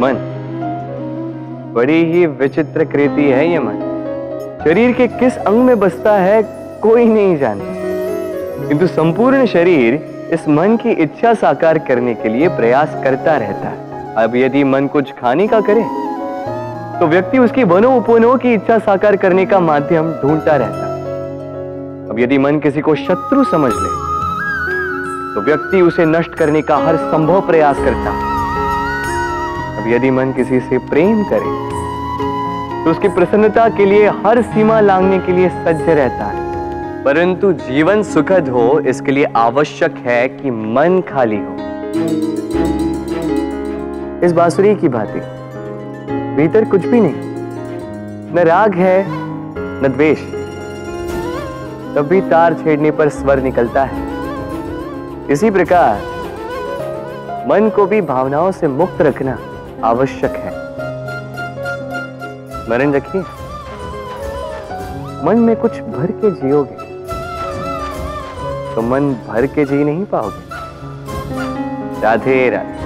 मन, बड़ी ही विचित्र कृति है ये मन। शरीर के किस अंग में बसता है, कोई नहीं जानता किंतु संपूर्ण शरीर इस मन की इच्छा साकार करने के लिए प्रयास करता रहता है। अब यदि मन कुछ खाने का करे तो व्यक्ति उसकी वनो उपवनों की इच्छा साकार करने का माध्यम ढूंढता रहता। अब यदि मन किसी को शत्रु समझ ले तो व्यक्ति उसे नष्ट करने का हर संभव प्रयास करता। अब यदि मन किसी से प्रेम करे तो उसकी प्रसन्नता के लिए हर सीमा लांघने के लिए सज्ज रहता है। परंतु जीवन सुखद हो, इसके लिए आवश्यक है कि मन खाली हो। इस बांसुरी की भांति भीतर कुछ भी नहीं। न राग है, न द्वेष। तब भी तार छेड़ने पर स्वर निकलता है। इसी प्रकार, मन को भी भावनाओं से मुक्त रखना आवश्यक है। मरण रखिए। मन में कुछ भर के जियोगे तो मन भर के जी नहीं पाओगे। राधे राधे।